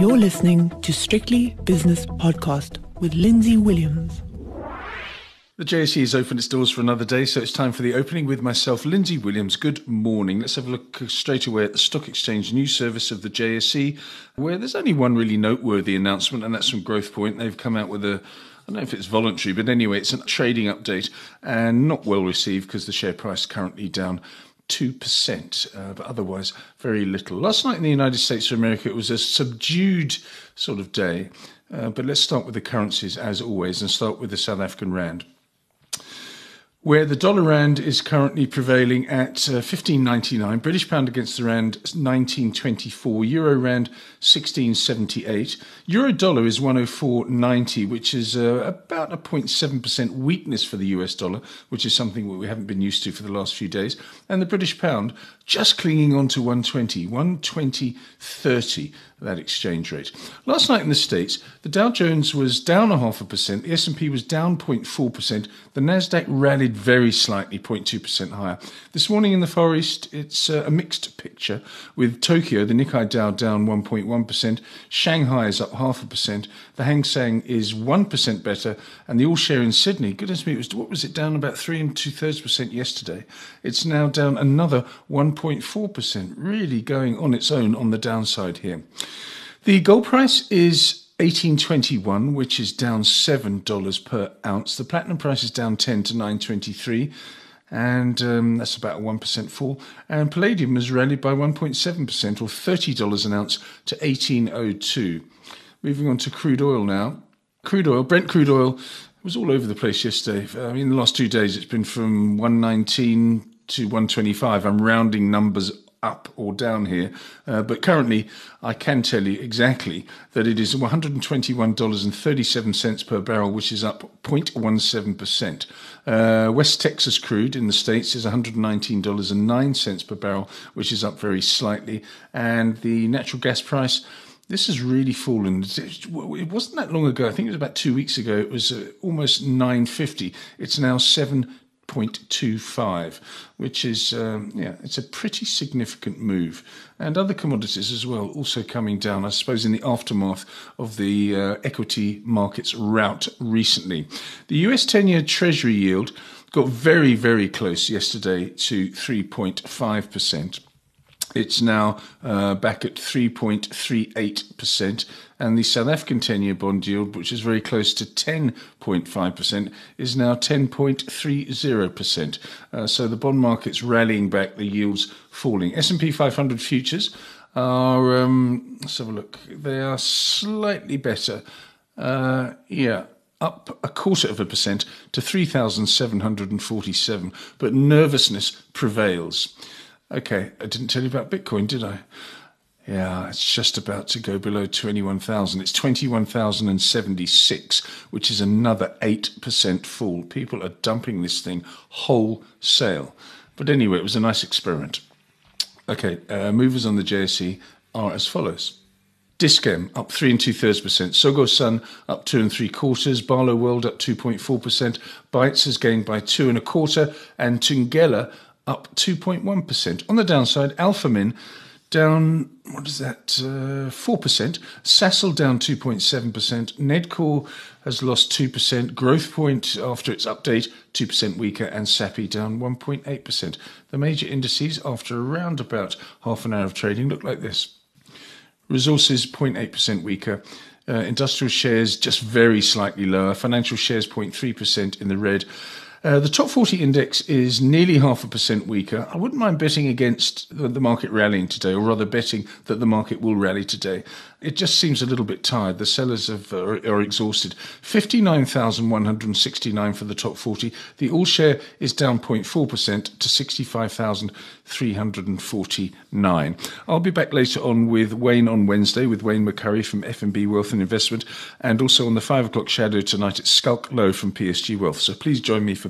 You're listening to Strictly Business Podcast with Lindsay Williams. The JSE has opened its doors for another day, so it's time for the opening with myself, Lindsay Williams. Good morning. Let's have a look straight away at the Stock Exchange news service of the JSE, where there's only one really noteworthy announcement, and that's from Growthpoint. They've come out with a I don't know if it's voluntary, but anyway, it's a trading update and not well received because the share price is currently down 2%, uh, but otherwise very little. Last night in the United States of America, it was a subdued sort of day. Uh, but let's start with the currencies as always and start with the South African Rand where the dollar rand is currently prevailing at uh, 15.99 british pound against the rand 19.24 euro rand 16.78 euro dollar is 104.90 which is uh, about a 0.7% weakness for the us dollar which is something we haven't been used to for the last few days and the british pound just clinging on to 120 120.30 that exchange rate. Last night in the States, the Dow Jones was down a half a percent, the S&P was down 0.4%, the Nasdaq rallied very slightly 0.2% higher. This morning in the Far East, it's uh, a mixed picture with Tokyo, the Nikkei Dow down 1.1%, Shanghai is up half a percent, the Hang Seng is 1% better, and the All Share in Sydney, goodness me, it was what was it down about 3 and 2 thirds percent yesterday. It's now down another 1.4%, really going on its own on the downside here. The gold price is 1821, which is down $7 per ounce. The platinum price is down 10 to 923 and um, that's about a 1% fall. And palladium has rallied by 1.7% or $30 an ounce to 1802. Moving on to crude oil now. Crude oil, Brent crude oil was all over the place yesterday. I mean, the last two days it's been from 119 to 125. I'm rounding numbers up or down here, uh, but currently I can tell you exactly that it is $121.37 per barrel, which is up 0.17%. Uh, West Texas crude in the States is $119.09 per barrel, which is up very slightly. And the natural gas price, this has really fallen. It wasn't that long ago. I think it was about two weeks ago. It was uh, almost 950. It's now 7 0.25, which is, um, yeah, it's a pretty significant move. And other commodities as well also coming down, I suppose, in the aftermath of the uh, equity markets rout recently. The US 10 year Treasury yield got very, very close yesterday to 3.5%. It's now uh, back at 3.38%, and the South African 10 year bond yield, which is very close to 10.5%, is now 10.30%. Uh, so the bond market's rallying back, the yields falling. S&P 500 futures are, um, let's have a look, they are slightly better. Uh, yeah, up a quarter of a percent to 3,747, but nervousness prevails. Okay, I didn't tell you about Bitcoin, did I? Yeah, it's just about to go below 21,000. It's 21,076, which is another 8% fall. People are dumping this thing wholesale. But anyway, it was a nice experiment. Okay, uh, movers on the JSE are as follows. Dis-Chem up three and two thirds percent. Tsogo Sun up two and three quarters. Barloworld up 2.4 percent. Bytes has gained by two and a quarter. And Thungela up 2.1%. On the downside, Alphamin down, what is that, uh, 4%. Sasol down 2.7%. Nedcor has lost 2%. Growthpoint, after its update, 2% weaker. And Sappi down 1.8%. The major indices, after around about half an hour of trading, look like this. Resources, 0.8% weaker. Uh, industrial shares just very slightly lower. Financial shares, 0.3% in the red. Uh, the top 40 index is nearly half a percent weaker. I wouldn't mind betting against the, market rallying today, or rather betting that the market will rally today. It just seems a little bit tired. The sellers have, uh, are exhausted. 59,169 for the top 40. The all share is down 0.4% to 65,349. I'll be back later on with Wayne on Wednesday with Wayne McCurrie from FNB Wealth and Investment, and also on the 5 o'clock shadow tonight it's Schalk Louw from PSG Wealth. So please join me for